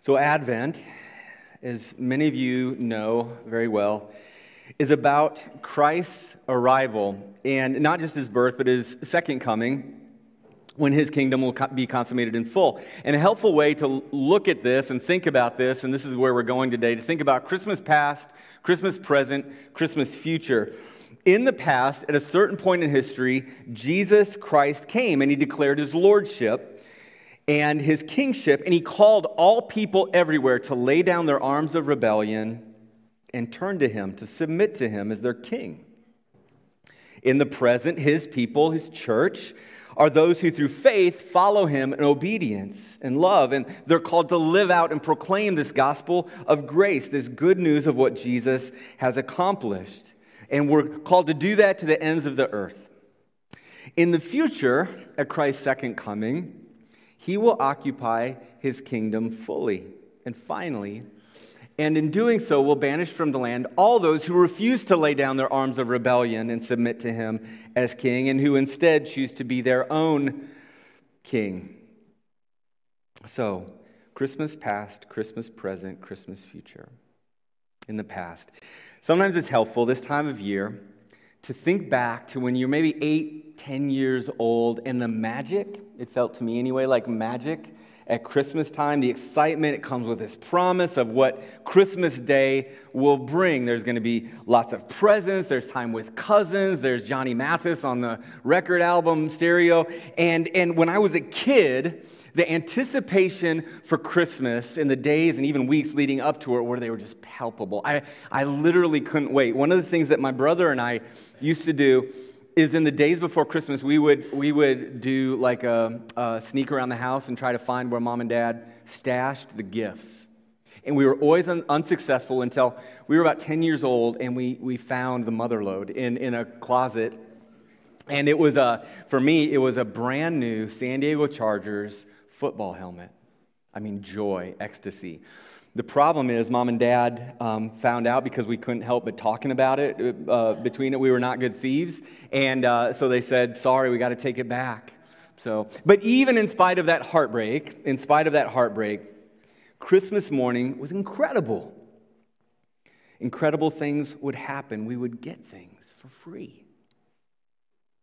So, Advent, as many of you know very well, is about Christ's arrival, and not just his birth, but his second coming when his kingdom will be consummated in full. And a helpful way to look at this and think about this, and this is where we're going today, to think about Christmas past, Christmas present, Christmas future. In the past, at a certain point in history, Jesus Christ came and he declared his lordship and his kingship, and he called all people everywhere to lay down their arms of rebellion and turn to him, to submit to him as their king. In the present, his people, his church, are those who through faith follow him in obedience and love. And they're called to live out and proclaim this gospel of grace, this good news of what Jesus has accomplished. And we're called to do that to the ends of the earth. In the future, at Christ's second coming, he will occupy his kingdom fully. And finally, and in doing so will banish from the land all those who refuse to lay down their arms of rebellion and submit to him as king, and who instead choose to be their own king. So, Christmas past, Christmas present, Christmas future. In the past. Sometimes it's helpful this time of year to think back to when you're maybe eight, ten years old and the magic it felt to me anyway, like magic at Christmas time. The excitement, it comes with this promise of what Christmas Day will bring. There's going to be lots of presents, there's time with cousins, there's Johnny Mathis on the record album stereo. And, and when I was a kid, the anticipation for Christmas in the days and even weeks leading up to it, where they were just palpable. I, I literally couldn't wait. One of the things that my brother and I used to do is in the days before Christmas, we would, we would do like a, a, sneak around the house and try to find where mom and dad stashed the gifts. And we were always un- unsuccessful until we were about 10 years old and we, we found the mother lode in, in a closet. And it was a, for me, it was a brand new San Diego Chargers football helmet. I mean, joy, ecstasy. The problem is, mom and dad um, found out because we couldn't help but talking about it. Uh, between it, we were not good thieves. And uh, so they said, sorry, we got to take it back. So, but even in spite of that heartbreak, in spite of that heartbreak, Christmas morning was incredible. Incredible things would happen. We would get things for free.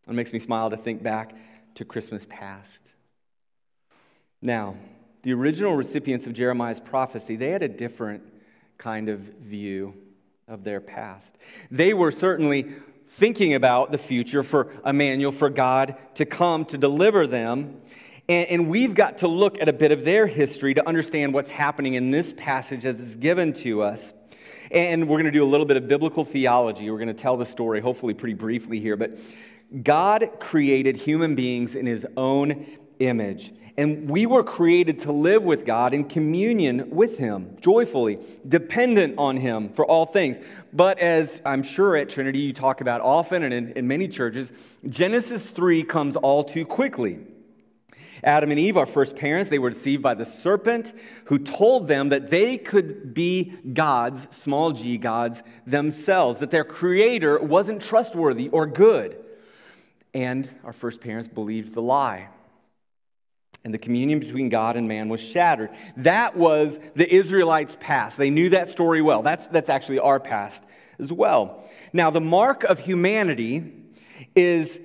It makes me smile to think back to Christmas past. Now, the original recipients of Jeremiah's prophecy, they had a different kind of view of their past. They were certainly thinking about the future for Emmanuel, for God to come to deliver them. And, and, we've got to look at a bit of their history to understand what's happening in this passage as it's given to us. And we're going to do a little bit of biblical theology. We're going to tell the story, hopefully, pretty briefly here. But God created human beings in his own image. And we were created to live with God in communion with Him, joyfully, dependent on Him for all things. But as I'm sure at Trinity you talk about often and in, in many churches, Genesis 3 comes all too quickly. Adam and Eve, our first parents, they were deceived by the serpent who told them that they could be gods, small g gods, themselves, that their creator wasn't trustworthy or good. And our first parents believed the lie and the communion between God and man was shattered. That was the Israelites' past. They knew that story well. That's, that's actually our past as well. Now, the mark of humanity is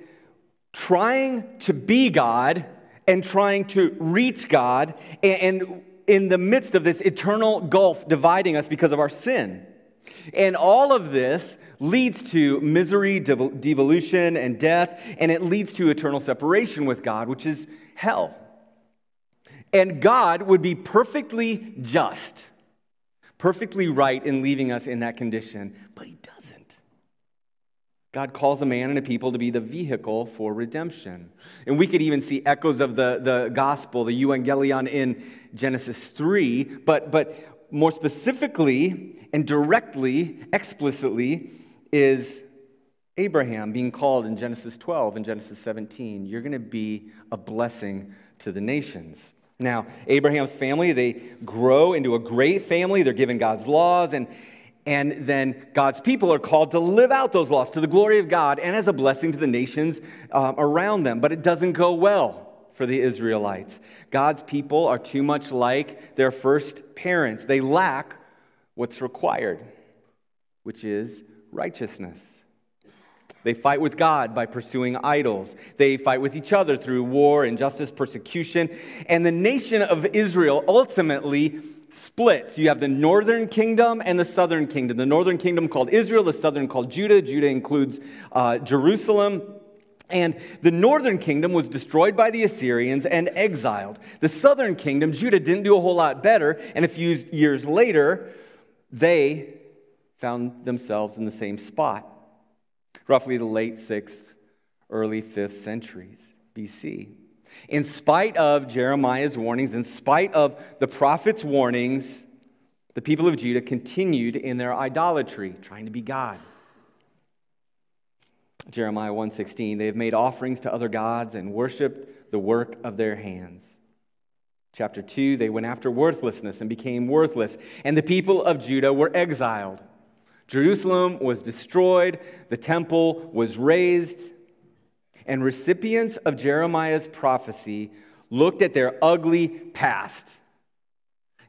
trying to be God and trying to reach God, and, and in the midst of this eternal gulf dividing us because of our sin. And all of this leads to misery, devolution, and death, and it leads to eternal separation with God, which is hell. And God would be perfectly just, perfectly right in leaving us in that condition, but He doesn't. God calls a man and a people to be the vehicle for redemption. And we could even see echoes of the, the gospel, the euangelion in Genesis 3, but, but more specifically and directly, explicitly, is Abraham being called in Genesis 12 and Genesis 17. You're going to be a blessing to the nations. Now, Abraham's family, they grow into a great family. They're given God's laws, and, and then God's people are called to live out those laws to the glory of God and as a blessing to the nations um, around them. But it doesn't go well for the Israelites. God's people are too much like their first parents. They lack what's required, which is righteousness. They fight with God by pursuing idols. They fight with each other through war, injustice, persecution. And the nation of Israel ultimately splits. You have the northern kingdom and the southern kingdom. The northern kingdom called Israel, the southern called Judah. Judah includes uh, Jerusalem. And the northern kingdom was destroyed by the Assyrians and exiled. The southern kingdom, Judah, didn't do a whole lot better. And a few years later, they found themselves in the same spot, roughly the late 6th, early 5th centuries BC. In spite of Jeremiah's warnings, in spite of the prophet's warnings, the people of Judah continued in their idolatry, trying to be God. Jeremiah 1:16 they have made offerings to other gods and worshiped the work of their hands. Chapter 2 they went after worthlessness and became worthless and the people of Judah were exiled. Jerusalem was destroyed, the temple was razed, and recipients of Jeremiah's prophecy looked at their ugly past.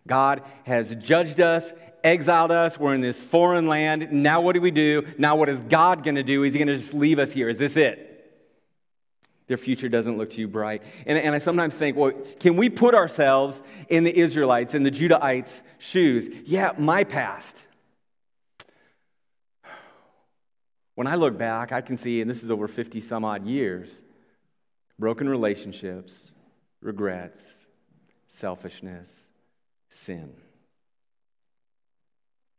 God has judged us, exiled us, we're in this foreign land. Now, what do we do? Now, what is God going to do? Is He going to just leave us here? Is this it? Their future doesn't look too bright. And, and I sometimes think, well, can we put ourselves in the Israelites, in the Judahites' shoes? Yeah, my past. When I look back, I can see, and this is over 50 some odd years, broken relationships, regrets, selfishness, sin.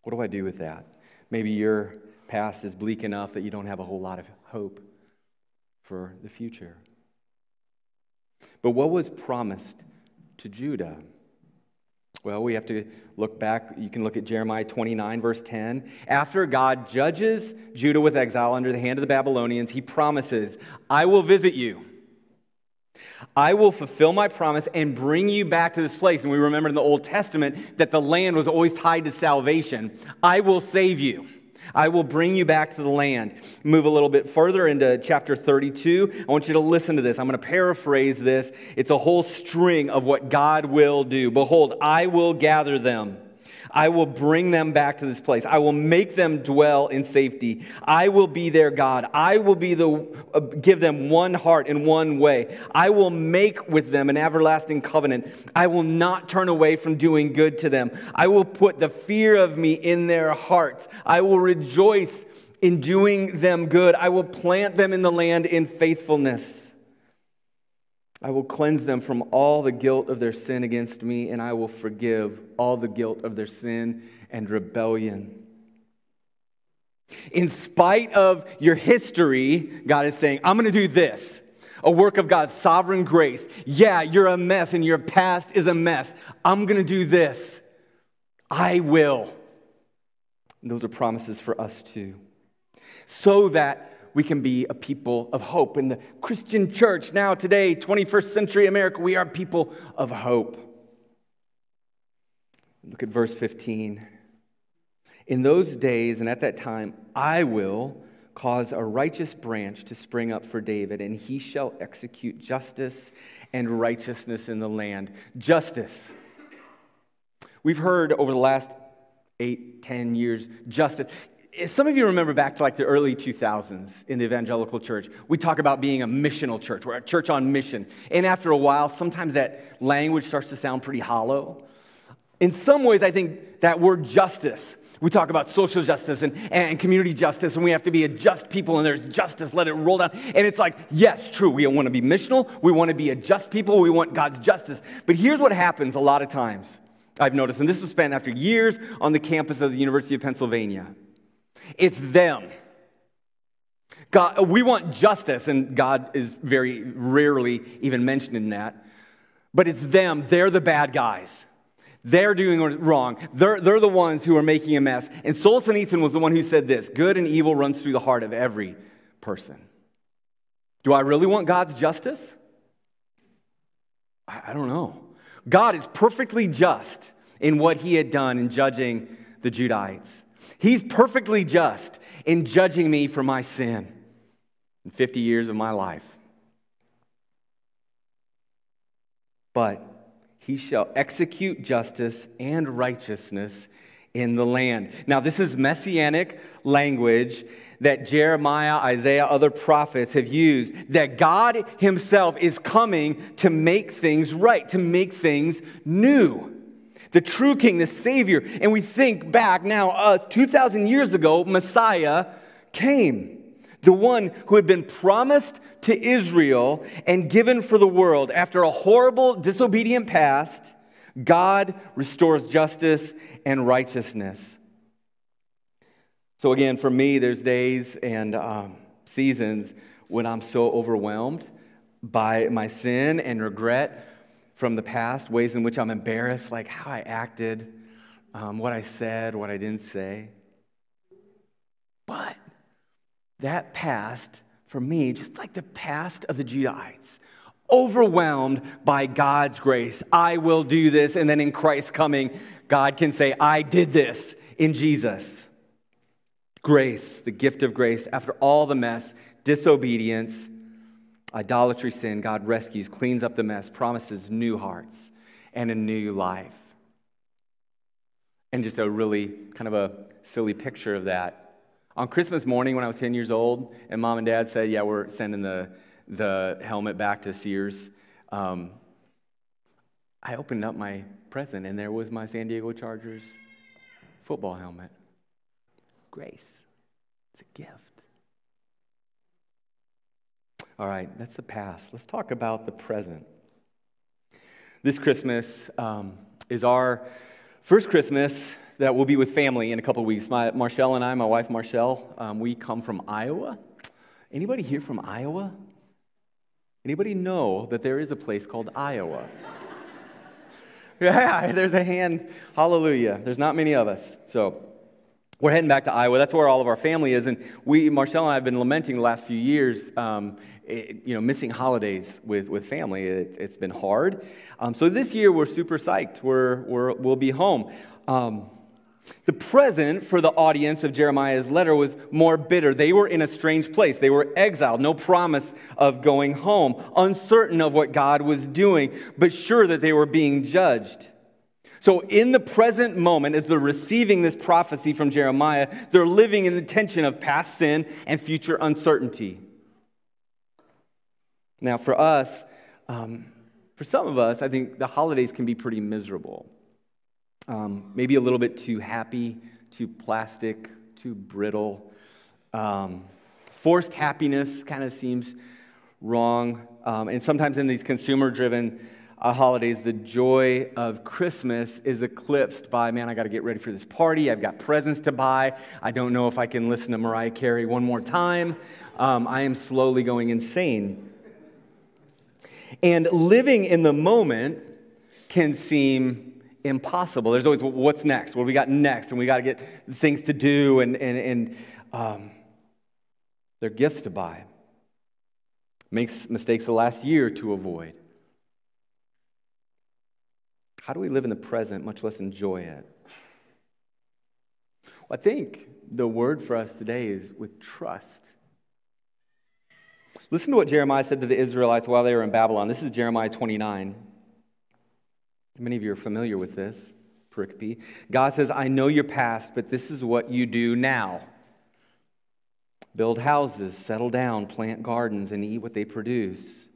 What do I do with that? Maybe your past is bleak enough that you don't have a whole lot of hope for the future. But what was promised to Judah? Well, we have to look back. You can look at Jeremiah 29, verse 10. After God judges Judah with exile under the hand of the Babylonians, he promises, I will visit you. I will fulfill my promise and bring you back to this place. And we remember in the Old Testament that the land was always tied to salvation. I will save you. I will bring you back to the land. Move a little bit further into chapter 32. I want you to listen to this. I'm going to paraphrase this. It's a whole string of what God will do. Behold, I will gather them I will bring them back to this place. I will make them dwell in safety. I will be their God. I will be the uh, give them one heart and one way. I will make with them an everlasting covenant. I will not turn away from doing good to them. I will put the fear of me in their hearts. I will rejoice in doing them good. I will plant them in the land in faithfulness. I will cleanse them from all the guilt of their sin against me, and I will forgive all the guilt of their sin and rebellion. In spite of your history, God is saying, I'm going to do this a work of God's sovereign grace. Yeah, you're a mess and your past is a mess. I'm going to do this. I will. And those are promises for us too. So that we can be a people of hope. In the Christian church, now, today, 21st century America, we are people of hope. Look at verse 15. In those days and at that time, I will cause a righteous branch to spring up for David, and he shall execute justice and righteousness in the land. Justice. We've heard over the last eight, ten years, justice Eh, some of you remember back to like the early 2000s in the evangelical church, we talk about being a missional church. We're a church on mission. And after a while, sometimes that language starts to sound pretty hollow. In some ways, I think that word justice, we talk about social justice and, and community justice, and we have to be a just people, and there's justice, let it roll down. And it's like, yes, true, we want to be missional, we want to be a just people, we want God's justice. But here's what happens a lot of times, I've noticed, and this was spent after years on the campus of the University of Pennsylvania. It's them. God, we want justice, and God is very rarely even mentioned in that. But it's them. They're the bad guys. They're doing wrong. They're, they're the ones who are making a mess. And Solzhenitsyn was the one who said this good and evil runs through the heart of every person. Do I really want God's justice? I, I don't know. God is perfectly just in what he had done in judging the Judahites. He's perfectly just in judging me for my sin in 50 years of my life. but he shall execute justice and righteousness in the land. Now, this is messianic language that Jeremiah, Isaiah, other prophets have used that God Himself is coming to make things right, to make things new. The true King, the Savior. And we think back now, us, 2,000 years ago, Messiah came. The one who had been promised to Israel and given for the world after a horrible, disobedient past, God restores justice and righteousness. So, again, for me, there's days and um, seasons when I'm so overwhelmed by my sin and regret from the past, ways in which I'm embarrassed, like how I acted, um, what I said, what I didn't say. But that past, for me, just like the past of the Judahites, overwhelmed by God's grace. I will do this. And then in Christ coming, God can say, I did this in Jesus. Grace, the gift of grace, after all the mess, disobedience, idolatry, sin, God rescues, cleans up the mess, promises new hearts and a new life. And just a really kind of a silly picture of that. On Christmas morning, when I was 10 years old, and mom and dad said, Yeah, we're sending the, the helmet back to Sears, um, I opened up my present, and there was my San Diego Chargers football helmet grace. It's a gift. All right, that's the past. Let's talk about the present. This Christmas um, is our first Christmas that we'll be with family in a couple weeks. My, Marshall and I, my wife Marshall, um, we come from Iowa. Anybody here from Iowa? Anybody know that there is a place called Iowa? yeah, there's a hand. Hallelujah. There's not many of us. So we're heading back to Iowa. That's where all of our family is. And we, Marshall and I, have been lamenting the last few years, um, it, you know, missing holidays with, with family. It, has been hard. Um, so this year, we're super psyched. We're, we're, we'll be home. Um, the present for the audience of Jeremiah's letter was more bitter. They were in a strange place. They were exiled, no promise of going home, uncertain of what God was doing, but sure that they were being judged. So, in the present moment, as they're receiving this prophecy from Jeremiah, they're living in the tension of past sin and future uncertainty. Now, for us, um, for some of us, I think the holidays can be pretty miserable. Um, maybe a little bit too happy, too plastic, too brittle. Um, forced happiness kind of seems wrong. Um, and sometimes in these consumer driven uh, holidays, the joy of Christmas is eclipsed by, man, I got to get ready for this party. I've got presents to buy. I don't know if I can listen to Mariah Carey one more time. Um, I am slowly going insane. And living in the moment can seem impossible. There's always what's next? What we got next? And we got to get things to do, and, and, and um, there are gifts to buy. Makes mistakes the last year to avoid. How do we live in the present, much less enjoy it? Well, I think the word for us today is with trust. Listen to what Jeremiah said to the Israelites while they were in Babylon. This is Jeremiah 29. Many of you are familiar with this pericope. God says, I know your past, but this is what you do now build houses, settle down, plant gardens, and eat what they produce,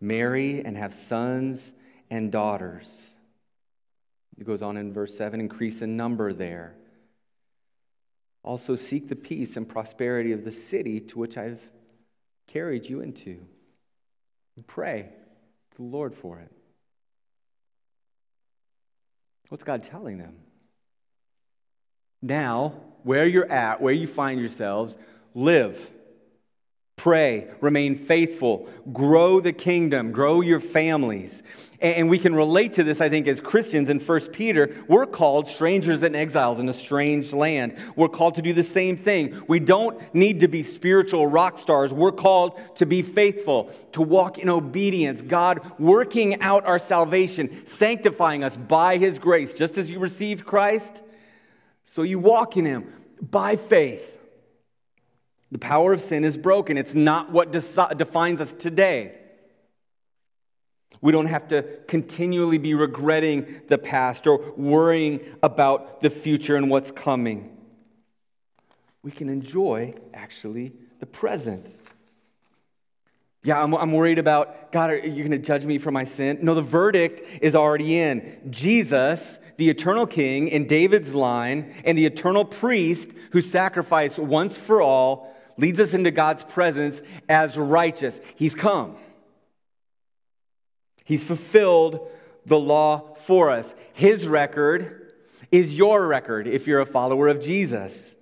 marry and have sons and daughters. It goes on in verse 7 increase in number there. Also, seek the peace and prosperity of the city to which I've carried you into. Pray to the Lord for it. What's God telling them? Now, where you're at, where you find yourselves, live. Pray, remain faithful, grow the kingdom, grow your families. And we can relate to this, I think, as Christians in 1 Peter. We're called strangers and exiles in a strange land. We're called to do the same thing. We don't need to be spiritual rock stars. We're called to be faithful, to walk in obedience. God working out our salvation, sanctifying us by His grace, just as you received Christ. So you walk in Him by faith. The power of sin is broken. It's not what defines us today. We don't have to continually be regretting the past or worrying about the future and what's coming. We can enjoy, actually, the present. Yeah, I'm, I'm worried about, God, are you going to judge me for my sin? No, the verdict is already in. Jesus, the eternal king in David's line, and the eternal priest who sacrificed once for all, leads us into God's presence as righteous. He's come. He's fulfilled the law for us. His record is your record if you're a follower of Jesus.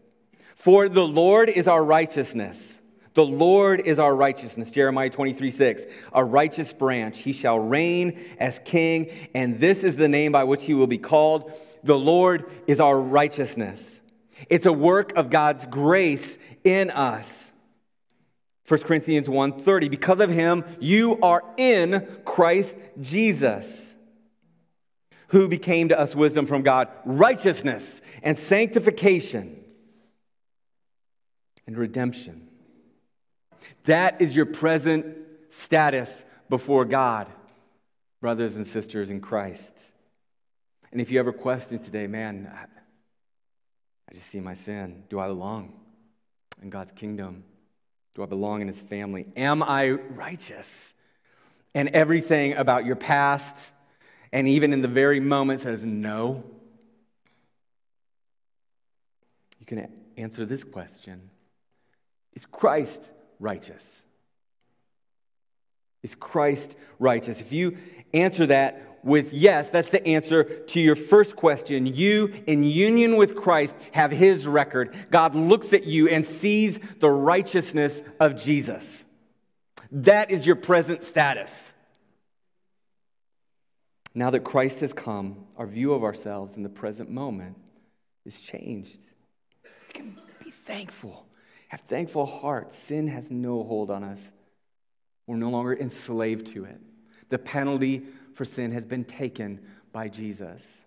For the Lord is our righteousness. The Lord is our righteousness. Jeremiah 23 6. A righteous branch. He shall reign as king, and this is the name by which he will be called. The Lord is our righteousness. It's a work of God's grace in us. 1 Corinthians 1:30 because of him you are in Christ Jesus who became to us wisdom from God righteousness and sanctification and redemption that is your present status before God brothers and sisters in Christ and if you ever question today man I just see my sin do I belong in God's kingdom do I belong in his family? Am I righteous? And everything about your past, and even in the very moment, says no. You can answer this question Is Christ righteous? Is Christ righteous? If you answer that with yes, that's the answer to your first question. You, in union with Christ, have his record. God looks at you and sees the righteousness of Jesus. That is your present status. Now that Christ has come, our view of ourselves in the present moment is changed. We can be thankful, have thankful hearts. Sin has no hold on us. We're no longer enslaved to it. The penalty for sin has been taken by Jesus.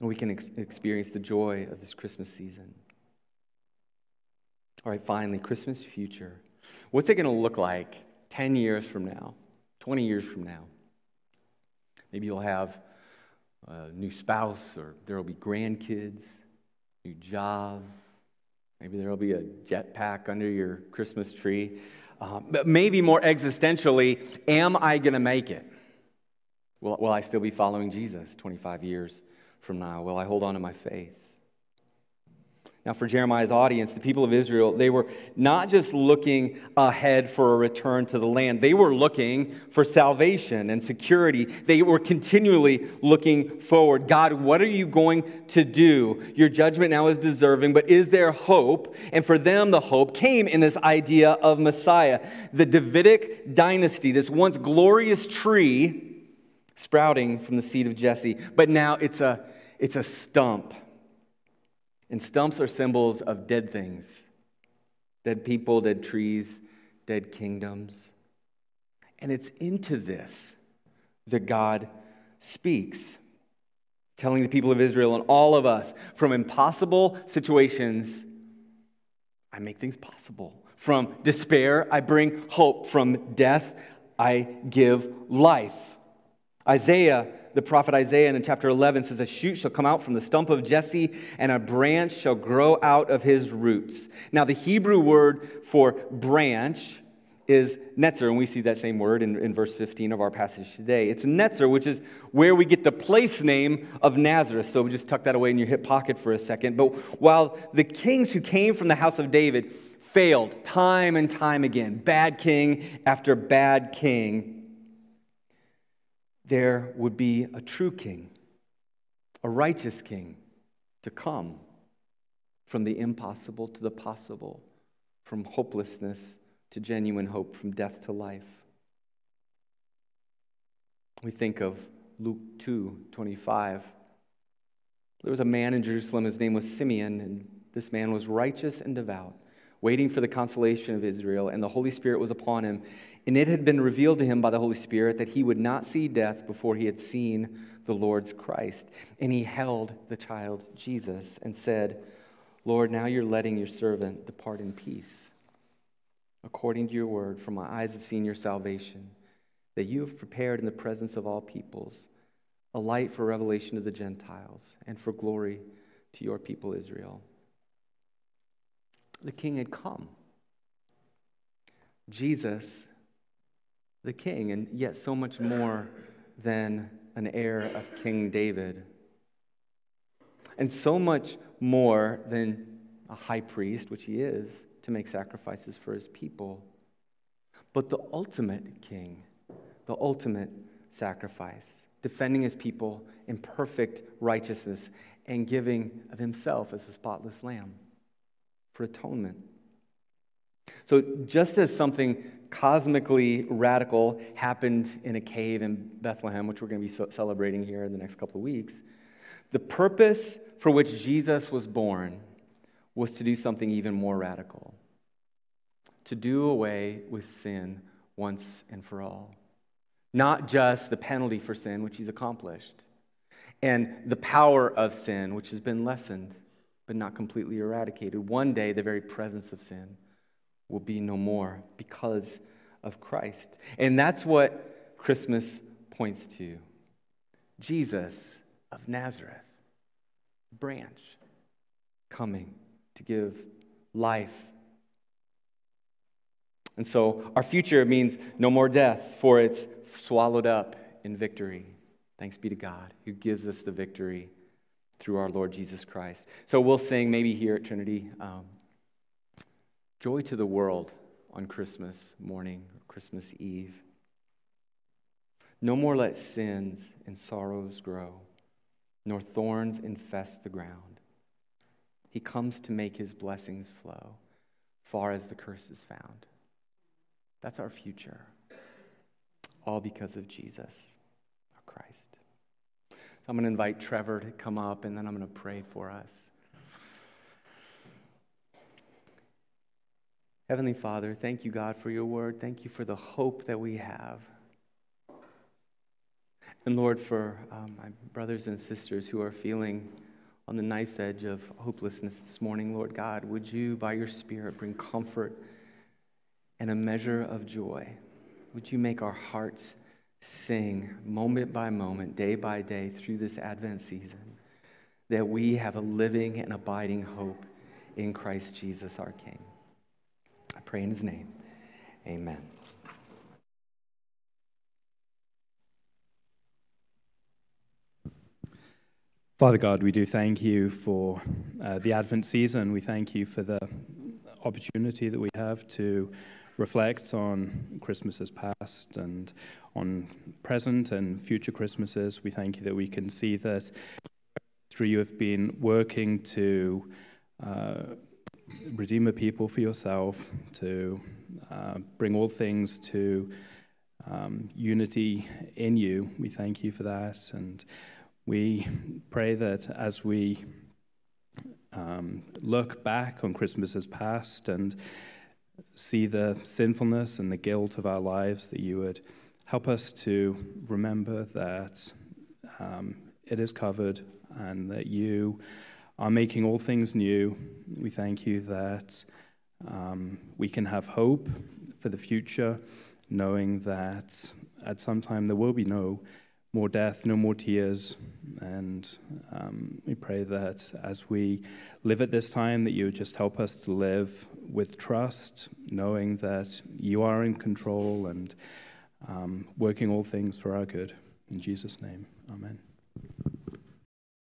And we can ex- experience the joy of this Christmas season. All right, finally, Christmas future. What's it going to look like 10 years from now, 20 years from now? Maybe you'll have a new spouse, or there will be grandkids, new job. Maybe there will be a jetpack under your Christmas tree. Um, but maybe more existentially, am I going to make it? Will, will I still be following Jesus 25 years from now? Will I hold on to my faith? Now, for Jeremiah's audience, the people of Israel, they were not just looking ahead for a return to the land, they were looking for salvation and security. They were continually looking forward. God, what are you going to do? Your judgment now is deserving, but is there hope? And for them, the hope came in this idea of Messiah. The Davidic dynasty, this once glorious tree, sprouting from the seed of Jesse, but now it's a, it's a stump. And stumps are symbols of dead things dead people, dead trees, dead kingdoms. And it's into this that God speaks, telling the people of Israel and all of us from impossible situations, I make things possible. From despair, I bring hope. From death, I give life. Isaiah, the prophet Isaiah in chapter 11 says, A shoot shall come out from the stump of Jesse, and a branch shall grow out of his roots. Now, the Hebrew word for branch is netzer, and we see that same word in, in verse 15 of our passage today. It's netzer, which is where we get the place name of Nazareth. So we just tuck that away in your hip pocket for a second. But while the kings who came from the house of David failed time and time again, bad king after bad king, there would be a true king, a righteous king to come from the impossible to the possible, from hopelessness to genuine hope, from death to life. We think of Luke 2 25. There was a man in Jerusalem, his name was Simeon, and this man was righteous and devout, waiting for the consolation of Israel, and the Holy Spirit was upon him. And it had been revealed to him by the Holy Spirit that he would not see death before he had seen the Lord's Christ. And he held the child Jesus and said, Lord, now you're letting your servant depart in peace, according to your word, for my eyes have seen your salvation, that you have prepared in the presence of all peoples, a light for revelation to the Gentiles and for glory to your people Israel. The king had come. Jesus, the king, and yet so much more than an heir of King David. And so much more than a high priest, which he is, to make sacrifices for his people. But the ultimate king, the ultimate sacrifice, defending his people in perfect righteousness and giving of himself as a spotless lamb for atonement. So, just as something cosmically radical happened in a cave in Bethlehem, which we're going to be celebrating here in the next couple of weeks, the purpose for which Jesus was born was to do something even more radical to do away with sin once and for all. Not just the penalty for sin, which he's accomplished, and the power of sin, which has been lessened but not completely eradicated. One day, the very presence of sin will be no more because of Christ. And that's what Christmas points to Jesus of Nazareth, branch, coming to give life. And so our future means no more death, for it's swallowed up in victory. Thanks be to God who gives us the victory through our Lord Jesus Christ. So we'll sing maybe here at Trinity um, Joy to the World on Christmas morning or Christmas Eve. No more let sins and sorrows grow, nor thorns infest the ground. He comes to make his blessings flow far as the curse is found. That's our future, all because of Jesus, our Christ. I'm going to invite Trevor to come up, and then I'm going to pray for us. Heavenly Father, thank you, God, for your word. Thank you for the hope that we have. And Lord, for um, my brothers and sisters who are feeling on the knife's edge of hopelessness this morning, Lord God, would you, by your Spirit, bring comfort and a measure of joy? Would you make our hearts sing moment by moment, day by day through this Advent season that we have a living and abiding hope in Christ Jesus our King. I pray in his name. Amen. Father God, we do thank you for uh, the Advent season. We thank you for the opportunity that we have to reflect on Christmases past and on present and future Christmases. We thank you that we can see that through you have been working to uh, redeem a people for yourself, to uh, bring all things to um, unity in you. We thank you for that. And we pray that as we um, look back on Christmases past and see the sinfulness and the guilt of our lives, that you would help us to remember that um, it is covered and that you are making all things new. We thank you that um, we can have hope for the future, knowing that at some time there will be no more death, no more tears. And um, we pray that as we live at this time, that you would just help us to live with trust, knowing that you are in control and um, working all things for our good. In Jesus' name, amen.